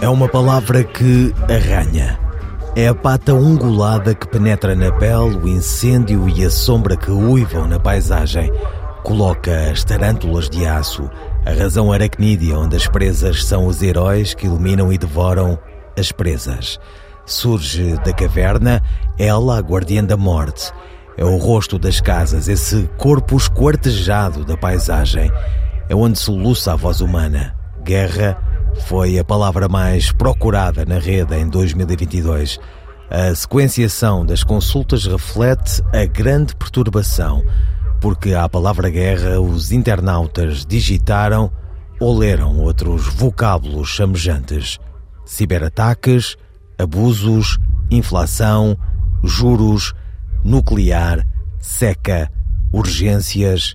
É uma palavra que arranha. É a pata ungulada que penetra na pele, o incêndio e a sombra que uivam na paisagem. Coloca as tarântulas de aço, a razão aracnídea onde as presas são os heróis que iluminam e devoram as presas. Surge da caverna, ela, a guardiã da morte. É o rosto das casas, esse corpo esquartejado da paisagem. É onde soluça a voz humana. Guerra foi a palavra mais procurada na rede em 2022. A sequenciação das consultas reflete a grande perturbação, porque à palavra guerra os internautas digitaram ou leram outros vocábulos chamejantes: ciberataques, abusos, inflação, juros, nuclear, seca, urgências,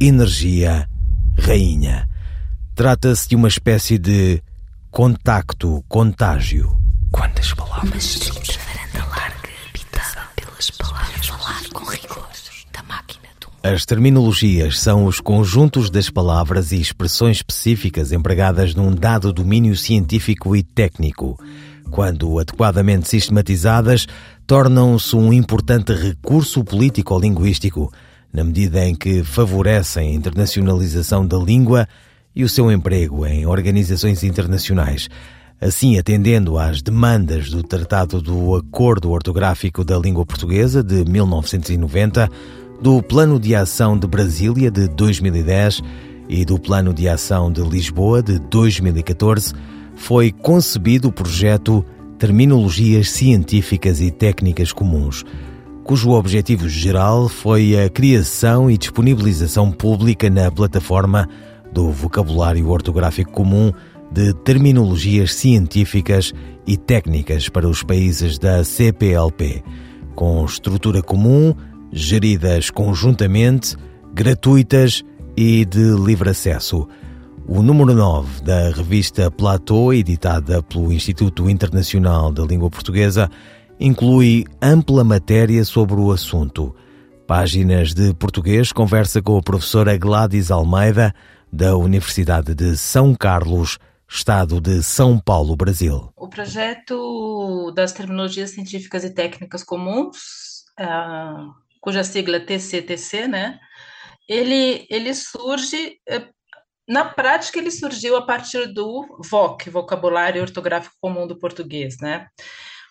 energia, rainha. Trata-se de uma espécie de contacto, contágio. Quantas palavras? varanda larga, habitada pelas palavras. Falar com rigor da máquina do As terminologias são os conjuntos das palavras e expressões específicas empregadas num dado domínio científico e técnico. Quando adequadamente sistematizadas, tornam-se um importante recurso político-linguístico, na medida em que favorecem a internacionalização da língua e o seu emprego em organizações internacionais, assim atendendo às demandas do Tratado do Acordo Ortográfico da Língua Portuguesa de 1990, do Plano de Ação de Brasília de 2010 e do Plano de Ação de Lisboa de 2014, foi concebido o projeto Terminologias Científicas e Técnicas Comuns, cujo objetivo geral foi a criação e disponibilização pública na plataforma do vocabulário ortográfico comum de terminologias científicas e técnicas para os países da CPLP, com estrutura comum, geridas conjuntamente, gratuitas e de livre acesso. O número 9 da revista Platô, editada pelo Instituto Internacional da Língua Portuguesa, inclui ampla matéria sobre o assunto. Páginas de português conversa com a professora Gladys Almeida, da Universidade de São Carlos, Estado de São Paulo, Brasil. O projeto das terminologias científicas e técnicas comuns, uh, cuja sigla TCTC, né? Ele, ele surge, eh, na prática, ele surgiu a partir do VOC, Vocabulário Ortográfico Comum do Português, né?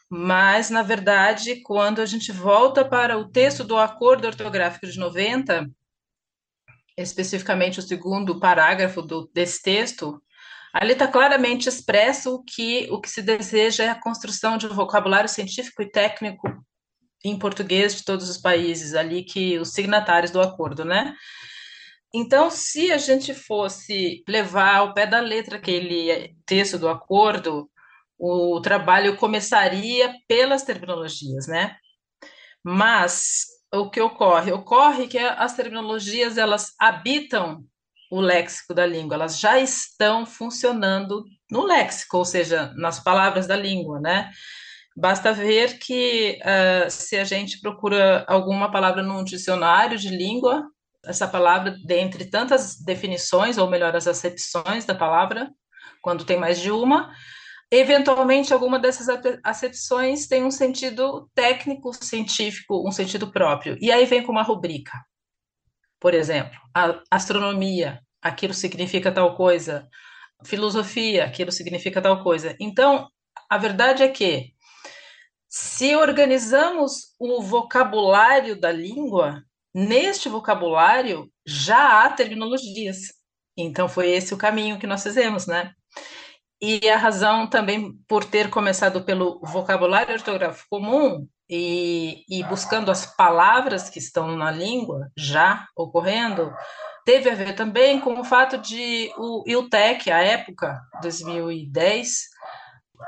Mas, na verdade, quando a gente volta para o texto do Acordo Ortográfico de 90, especificamente o segundo parágrafo do, desse texto, ali está claramente expresso que o que se deseja é a construção de um vocabulário científico e técnico em português de todos os países, ali que os signatários do acordo, né? Então, se a gente fosse levar ao pé da letra aquele texto do acordo, o trabalho começaria pelas terminologias, né? Mas o que ocorre? Ocorre que as terminologias elas habitam o léxico da língua, elas já estão funcionando no léxico, ou seja, nas palavras da língua, né? Basta ver que uh, se a gente procura alguma palavra num dicionário de língua, essa palavra, dentre tantas definições, ou melhor, as acepções da palavra, quando tem mais de uma, Eventualmente, alguma dessas acepções tem um sentido técnico, científico, um sentido próprio. E aí vem com uma rubrica. Por exemplo, astronomia, aquilo significa tal coisa. Filosofia, aquilo significa tal coisa. Então, a verdade é que, se organizamos o vocabulário da língua, neste vocabulário já há terminologias. Então, foi esse o caminho que nós fizemos, né? E a razão também por ter começado pelo vocabulário ortográfico comum e, e, buscando as palavras que estão na língua já ocorrendo, teve a ver também com o fato de o IUTEC, à época, 2010,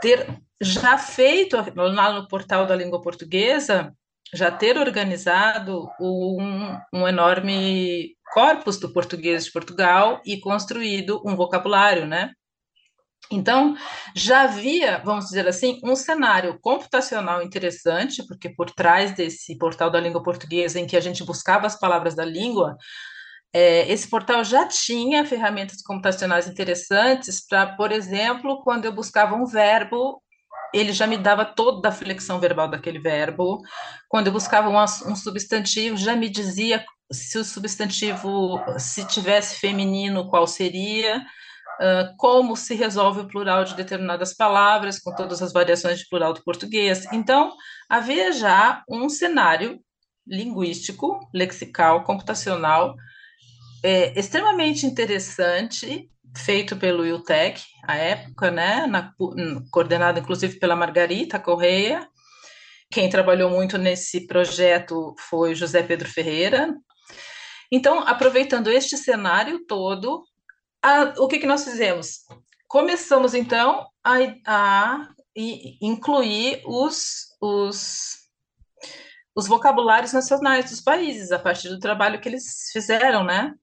ter já feito lá no portal da língua portuguesa, já ter organizado um, um enorme corpus do português de Portugal e construído um vocabulário, né? Então, já havia, vamos dizer assim, um cenário computacional interessante, porque por trás desse portal da língua portuguesa, em que a gente buscava as palavras da língua, é, esse portal já tinha ferramentas computacionais interessantes para, por exemplo, quando eu buscava um verbo, ele já me dava toda a flexão verbal daquele verbo. Quando eu buscava um, um substantivo, já me dizia se o substantivo, se tivesse feminino, qual seria, como se resolve o plural de determinadas palavras, com todas as variações de plural do português. Então, havia já um cenário linguístico, lexical, computacional, é, extremamente interessante, feito pelo IUTEC, à época, né, na, coordenado inclusive pela Margarita Correia. Quem trabalhou muito nesse projeto foi José Pedro Ferreira, então, aproveitando este cenário todo, a, o que, que nós fizemos? Começamos, então, a, a incluir os, os, os vocabulários nacionais dos países, a partir do trabalho que eles fizeram, né?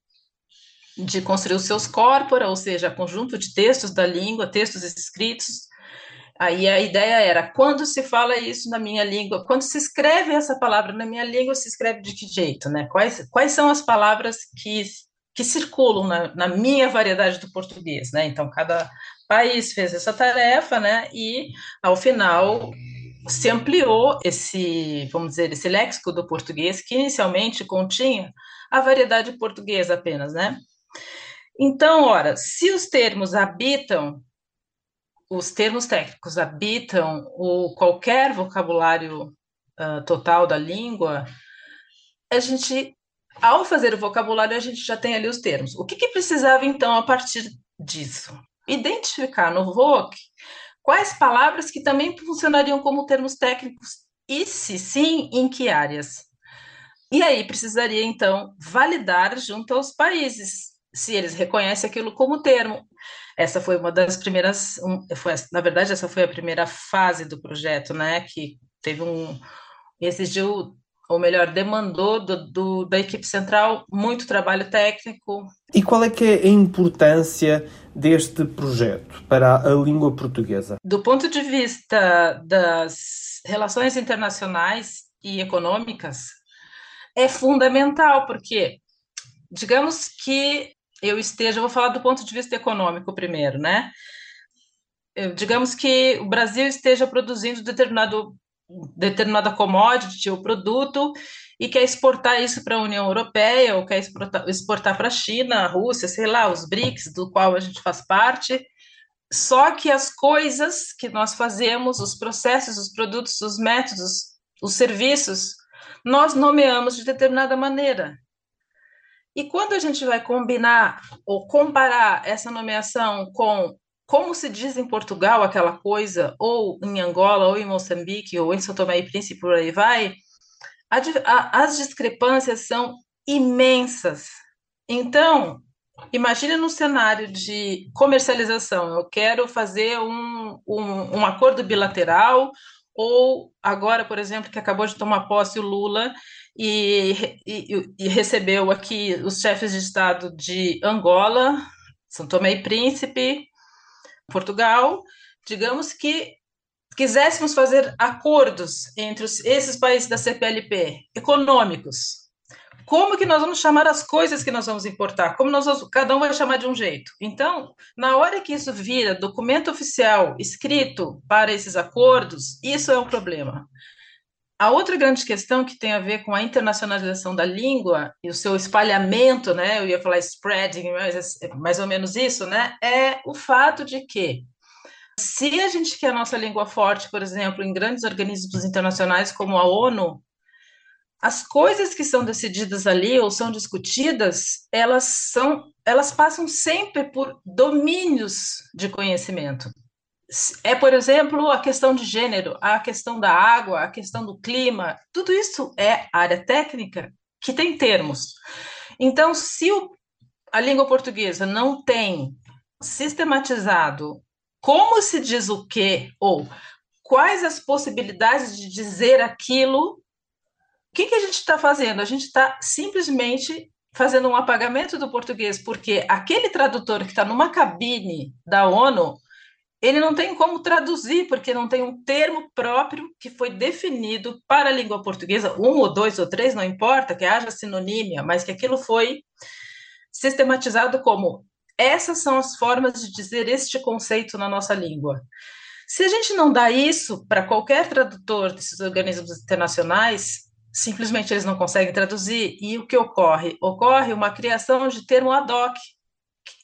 De construir os seus corpora, ou seja, conjunto de textos da língua, textos escritos, Aí a ideia era, quando se fala isso na minha língua, quando se escreve essa palavra na minha língua, se escreve de que jeito, né? Quais, quais são as palavras que, que circulam na, na minha variedade do português, né? Então, cada país fez essa tarefa, né? E, ao final, se ampliou esse, vamos dizer, esse léxico do português, que inicialmente continha a variedade portuguesa apenas, né? Então, ora, se os termos habitam os termos técnicos habitam o qualquer vocabulário uh, total da língua, a gente, ao fazer o vocabulário, a gente já tem ali os termos. O que, que precisava, então, a partir disso? Identificar no VOC quais palavras que também funcionariam como termos técnicos e, se sim, em que áreas. E aí precisaria, então, validar junto aos países se eles reconhecem aquilo como termo. Essa foi uma das primeiras, um, foi, na verdade, essa foi a primeira fase do projeto, né? Que teve um. exigiu, ou melhor, demandou do, do, da equipe central muito trabalho técnico. E qual é que é a importância deste projeto para a língua portuguesa? Do ponto de vista das relações internacionais e econômicas, é fundamental, porque digamos que eu esteja, vou falar do ponto de vista econômico primeiro, né? Digamos que o Brasil esteja produzindo determinado determinada commodity ou produto e quer exportar isso para a União Europeia ou quer exportar, exportar para a China, a Rússia, sei lá, os BRICS, do qual a gente faz parte. Só que as coisas que nós fazemos, os processos, os produtos, os métodos, os serviços, nós nomeamos de determinada maneira. E quando a gente vai combinar ou comparar essa nomeação com como se diz em Portugal aquela coisa, ou em Angola, ou em Moçambique, ou em São Tomé e Príncipe, por aí vai, a, a, as discrepâncias são imensas. Então, imagine no cenário de comercialização, eu quero fazer um, um, um acordo bilateral, ou agora, por exemplo, que acabou de tomar posse o Lula, e, e, e, recebeu aqui os chefes de Estado de Angola, São Tomé e Príncipe, Portugal. Digamos que quiséssemos fazer acordos entre os, esses países da CPLP, econômicos, como que nós vamos chamar as coisas que nós vamos importar? Como nós vamos, cada um vai chamar de um jeito. Então, na hora que isso vira documento oficial escrito para esses acordos, isso é um problema. A outra grande questão que tem a ver com a internacionalização da língua e o seu espalhamento, né? Eu ia falar spreading, mas é mais ou menos isso, né? É o fato de que se a gente quer a nossa língua forte, por exemplo, em grandes organismos internacionais como a ONU, as coisas que são decididas ali ou são discutidas, elas são, elas passam sempre por domínios de conhecimento é, por exemplo, a questão de gênero, a questão da água, a questão do clima, tudo isso é área técnica que tem termos. Então, se o a língua portuguesa não tem sistematizado como se diz o quê ou quais as possibilidades de dizer aquilo, o que, que a gente está fazendo? A gente está simplesmente fazendo um apagamento do português, porque aquele tradutor que está numa cabine da ONU, ele não tem como traduzir, porque não tem um termo próprio que foi definido para a língua portuguesa, um ou dois ou três, não importa, que haja sinonímia, mas que aquilo foi sistematizado como essas são as formas de dizer este conceito na nossa língua. Se a gente não dá isso para qualquer tradutor desses organismos internacionais, simplesmente eles não conseguem traduzir. E o que ocorre? Ocorre uma criação de termo ad hoc.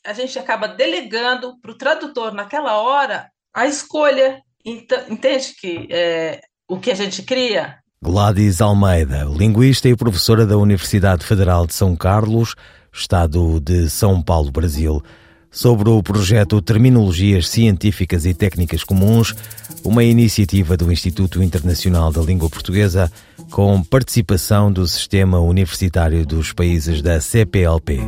A gente acaba delegando para o tradutor, naquela hora, a escolha. Então, entende que é, o que a gente cria? Gladys Almeida, linguista e professora da Universidade Federal de São Carlos, Estado de São Paulo, Brasil sobre o projeto Terminologias Científicas e Técnicas Comuns, uma iniciativa do Instituto Internacional da Língua Portuguesa com participação do Sistema Universitário dos Países da CPLP.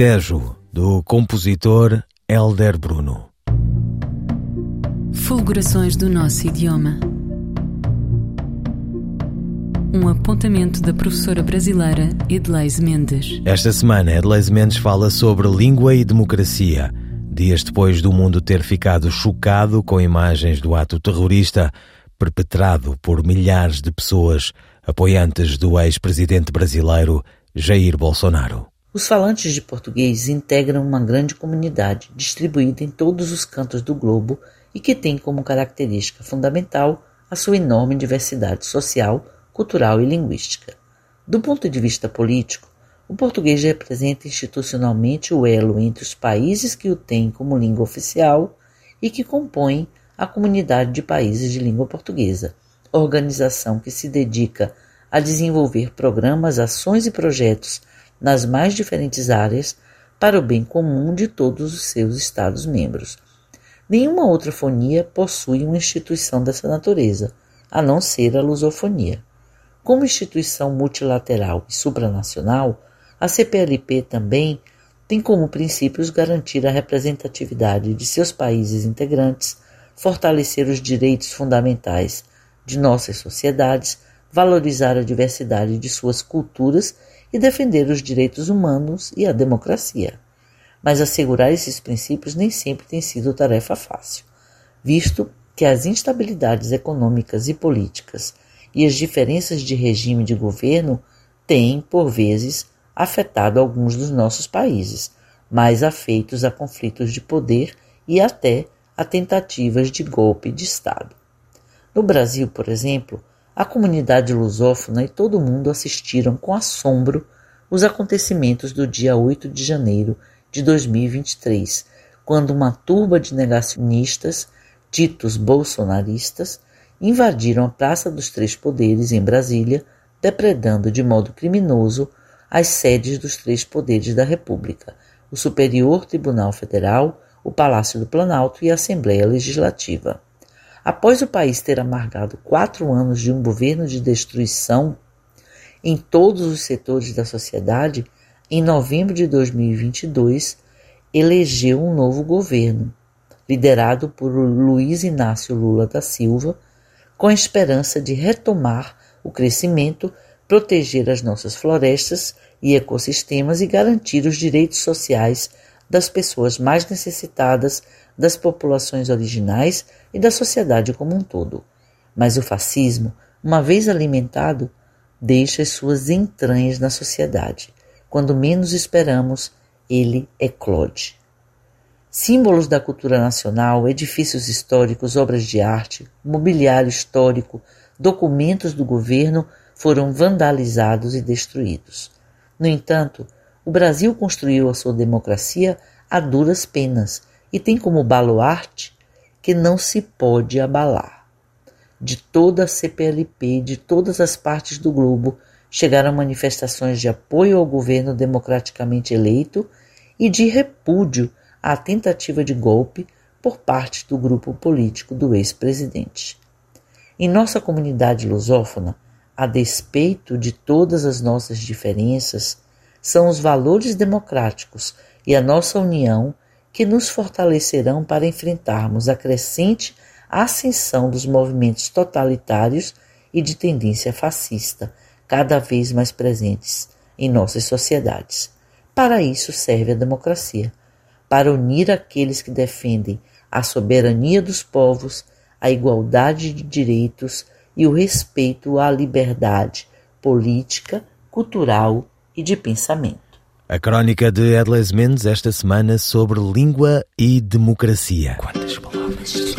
Alentejo, do compositor Elder Bruno. Fulgurações do nosso idioma. Um apontamento da professora brasileira Edleise Mendes. Esta semana, Edleise Mendes fala sobre língua e democracia. Dias depois do mundo ter ficado chocado com imagens do ato terrorista perpetrado por milhares de pessoas apoiantes do ex-presidente brasileiro Jair Bolsonaro. Os falantes de português integram uma grande comunidade distribuída em todos os cantos do globo e que tem como característica fundamental a sua enorme diversidade social, cultural e linguística. Do ponto de vista político, o português representa institucionalmente o elo entre os países que o têm como língua oficial e que compõem a Comunidade de Países de Língua Portuguesa, organização que se dedica a desenvolver programas, ações e projetos nas mais diferentes áreas para o bem comum de todos os seus Estados-membros. Nenhuma outra fonia possui uma instituição dessa natureza, a não ser a lusofonia. Como instituição multilateral e supranacional, a CPLP também tem como princípios garantir a representatividade de seus países integrantes, fortalecer os direitos fundamentais de nossas sociedades, valorizar a diversidade de suas culturas e defender os direitos humanos e a democracia. Mas assegurar esses princípios nem sempre tem sido tarefa fácil, visto que as instabilidades econômicas e políticas e as diferenças de regime de governo têm, por vezes, afetado alguns dos nossos países, mais afeitos a conflitos de poder e até a tentativas de golpe de Estado. No Brasil, por exemplo, a comunidade lusófona e todo mundo assistiram com assombro os acontecimentos do dia 8 de janeiro de 2023, quando uma turba de negacionistas, ditos bolsonaristas, invadiram a Praça dos Três Poderes em Brasília, depredando de modo criminoso as sedes dos três poderes da República: o Superior Tribunal Federal, o Palácio do Planalto e a Assembleia Legislativa. Após o país ter amargado quatro anos de um governo de destruição em todos os setores da sociedade, em novembro de 2022 elegeu um novo governo, liderado por Luiz Inácio Lula da Silva, com a esperança de retomar o crescimento, proteger as nossas florestas e ecossistemas e garantir os direitos sociais das pessoas mais necessitadas, das populações originais e da sociedade como um todo. Mas o fascismo, uma vez alimentado, deixa as suas entranhas na sociedade. Quando menos esperamos, ele eclode. Símbolos da cultura nacional, edifícios históricos, obras de arte, mobiliário histórico, documentos do governo foram vandalizados e destruídos. No entanto, o Brasil construiu a sua democracia a duras penas e tem como baluarte que não se pode abalar. De toda a CPLP, de todas as partes do globo, chegaram manifestações de apoio ao governo democraticamente eleito e de repúdio à tentativa de golpe por parte do grupo político do ex-presidente. Em nossa comunidade lusófona, a despeito de todas as nossas diferenças, são os valores democráticos e a nossa união que nos fortalecerão para enfrentarmos a crescente ascensão dos movimentos totalitários e de tendência fascista, cada vez mais presentes em nossas sociedades. Para isso serve a democracia para unir aqueles que defendem a soberania dos povos, a igualdade de direitos e o respeito à liberdade política, cultural e de pensamento. A crónica de Edles Mendes esta semana sobre língua e democracia. Quantas palavras?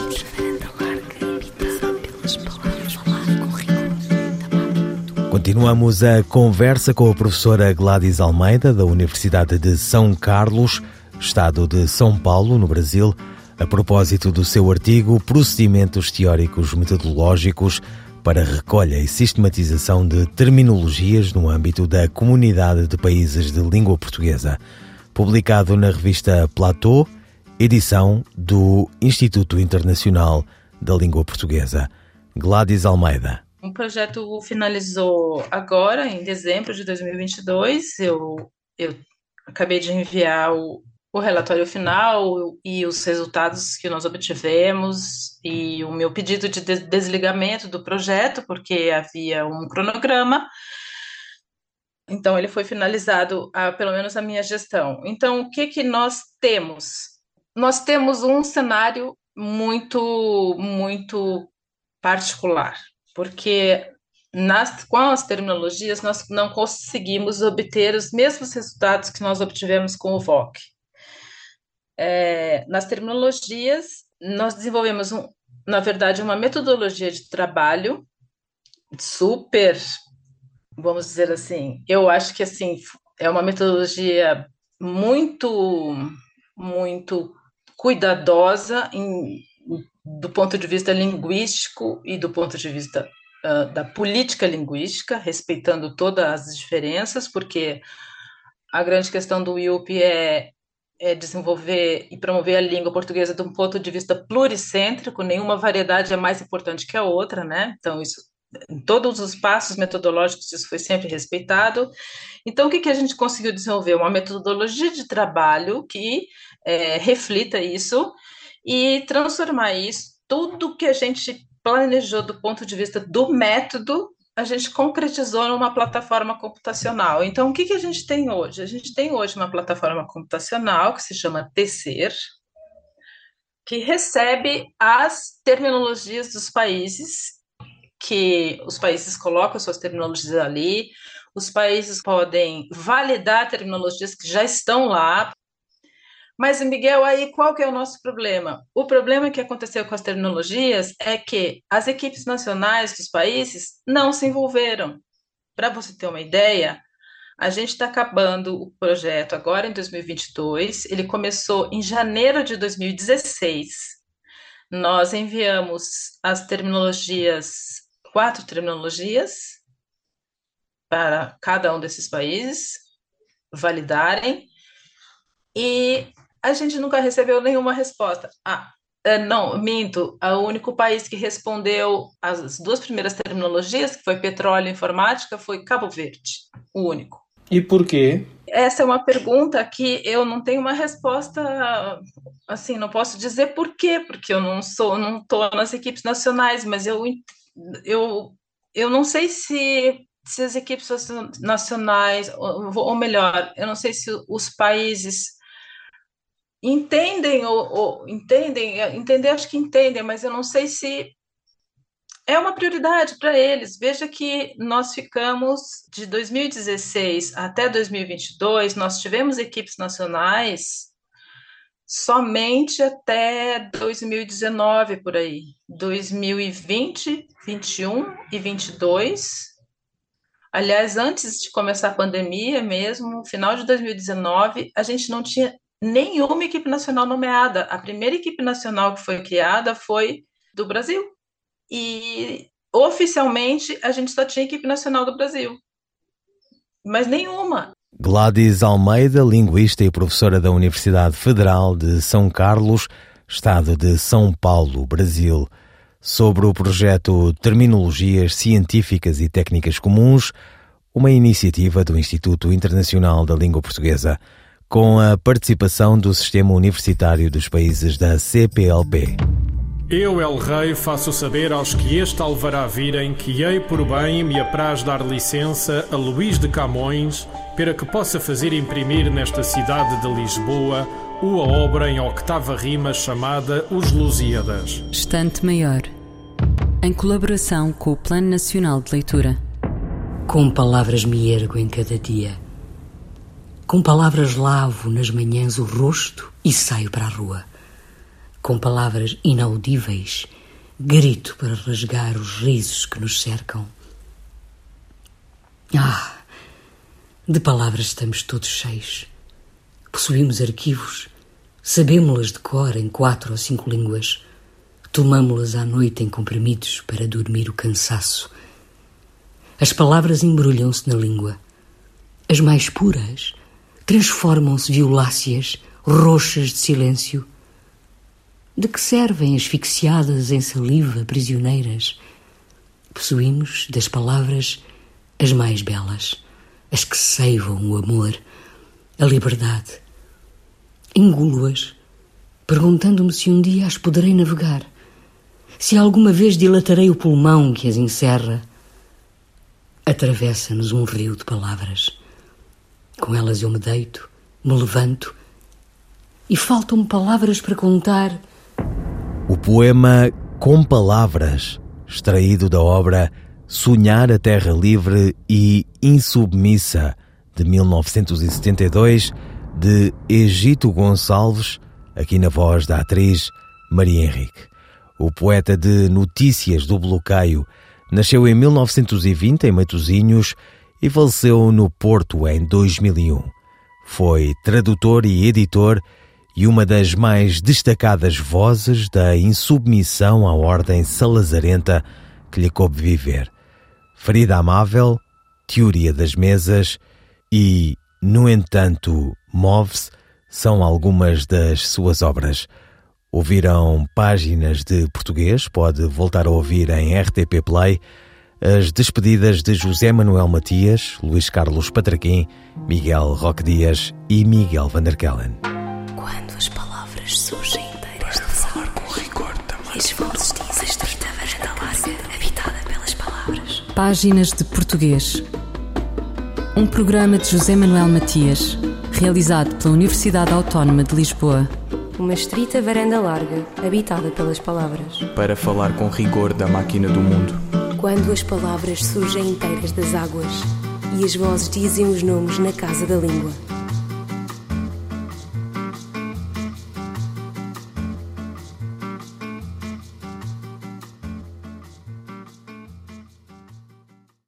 Continuamos a conversa com a professora Gladys Almeida, da Universidade de São Carlos, Estado de São Paulo, no Brasil, a propósito do seu artigo Procedimentos Teóricos Metodológicos para recolha e sistematização de terminologias no âmbito da Comunidade de Países de Língua Portuguesa, publicado na revista Platô, edição do Instituto Internacional da Língua Portuguesa. Gladys Almeida. O projeto finalizou agora, em dezembro de 2022. Eu, eu acabei de enviar o, o relatório final e os resultados que nós obtivemos e o meu pedido de desligamento do projeto, porque havia um cronograma. Então, ele foi finalizado, a, pelo menos a minha gestão. Então, o que, que nós temos? Nós temos um cenário muito, muito particular, porque nas, com as terminologias nós não conseguimos obter os mesmos resultados que nós obtivemos com o VOC. É, nas terminologias, nós desenvolvemos, um, na verdade, uma metodologia de trabalho super, vamos dizer assim, eu acho que assim é uma metodologia muito, muito cuidadosa em, do ponto de vista linguístico e do ponto de vista uh, da política linguística, respeitando todas as diferenças, porque a grande questão do IUP é, é desenvolver e promover a língua portuguesa de um ponto de vista pluricêntrico, nenhuma variedade é mais importante que a outra, né? Então, isso em todos os passos metodológicos isso foi sempre respeitado. Então, o que, que a gente conseguiu desenvolver? Uma metodologia de trabalho que é, reflita isso e transformar isso, tudo que a gente planejou do ponto de vista do método, a gente concretizou numa plataforma computacional. Então, o que, que a gente tem hoje? A gente tem hoje uma plataforma computacional que se chama Tecer, que recebe as terminologias dos países, que os países colocam suas terminologias ali, os países podem validar terminologias que já estão lá, mas, Miguel, aí qual que é o nosso problema? O problema que aconteceu com as terminologias é que as equipes nacionais dos países não se envolveram. Para você ter uma ideia, a gente está acabando o projeto agora em 2022. Ele começou em janeiro de 2016. Nós enviamos as terminologias, quatro terminologias, para cada um desses países validarem. E a gente nunca recebeu nenhuma resposta. Ah, é, não, minto. O único país que respondeu as duas primeiras terminologias, que foi petróleo e informática, foi Cabo Verde. O único. E por quê? Essa é uma pergunta que eu não tenho uma resposta, assim, não posso dizer por quê, porque eu não sou, não estou nas equipes nacionais, mas eu, eu, eu não sei se, se as equipes nacionais, ou melhor, eu não sei se os países entendem ou, ou, entendem, é, entender acho que entendem, mas eu não sei se é uma prioridade para eles. Veja que nós ficamos de 2016 até 2022, nós tivemos equipes nacionais somente até 2019 por aí. 2020, 21 e 22 Aliás, antes de começar a pandemia mesmo, final de 2019, a gente não tinha nenhuma equipe nacional nomeada. A primeira equipe nacional que foi criada foi do Brasil. E oficialmente a gente só tinha equipe nacional do Brasil. Mas nenhuma. Gladys Almeida, linguista e professora da Universidade Federal de São Carlos, Estado de São Paulo, Brasil, sobre o projeto Terminologias Científicas e Técnicas Comuns, uma iniciativa do Instituto Internacional da Língua Portuguesa com a participação do Sistema Universitário dos Países da CPLP. Eu, El Rei, faço saber aos que este alvará virem que hei por bem me apraz dar licença a Luís de Camões para que possa fazer imprimir nesta cidade de Lisboa uma obra em octava rima chamada Os Lusíadas. Estante Maior, em colaboração com o Plano Nacional de Leitura. Com palavras me ergo em cada dia com palavras lavo nas manhãs o rosto e saio para a rua. Com palavras inaudíveis grito para rasgar os risos que nos cercam. Ah, de palavras estamos todos cheios. Possuímos arquivos, sabemos-las de cor em quatro ou cinco línguas. Tomamos-las à noite em comprimidos para dormir o cansaço. As palavras embrulham-se na língua. As mais puras, transformam-se violáceas, roxas de silêncio. De que servem asfixiadas em saliva prisioneiras? Possuímos das palavras as mais belas, as que seivam o amor, a liberdade. Engulo-as, perguntando-me se um dia as poderei navegar, se alguma vez dilatarei o pulmão que as encerra. Atravessa-nos um rio de palavras. Com elas eu me deito, me levanto e faltam-me palavras para contar. O poema Com Palavras, extraído da obra Sonhar a Terra Livre e Insubmissa, de 1972, de Egito Gonçalves, aqui na voz da atriz Maria Henrique. O poeta de Notícias do Bloqueio nasceu em 1920 em Matosinhos e faleceu no Porto em 2001. Foi tradutor e editor e uma das mais destacadas vozes da insubmissão à ordem salazarenta que lhe coube viver. Ferida Amável, Teoria das Mesas e, no entanto, Move-se são algumas das suas obras. Ouviram páginas de português, pode voltar a ouvir em RTP Play as despedidas de José Manuel Matias, Luís Carlos Patraquim, Miguel Roque Dias e Miguel Vanderkellen. Quando as palavras surgem inteiras Para falar com rigor também. E as vozes dizem estreita varanda larga, habitada pelas palavras. Páginas de Português. Um programa de José Manuel Matias, realizado pela Universidade Autónoma de Lisboa. Uma estrita varanda larga, habitada pelas palavras. Para falar com rigor da máquina do mundo. Quando as palavras surgem inteiras das águas e as vozes dizem os nomes na casa da língua.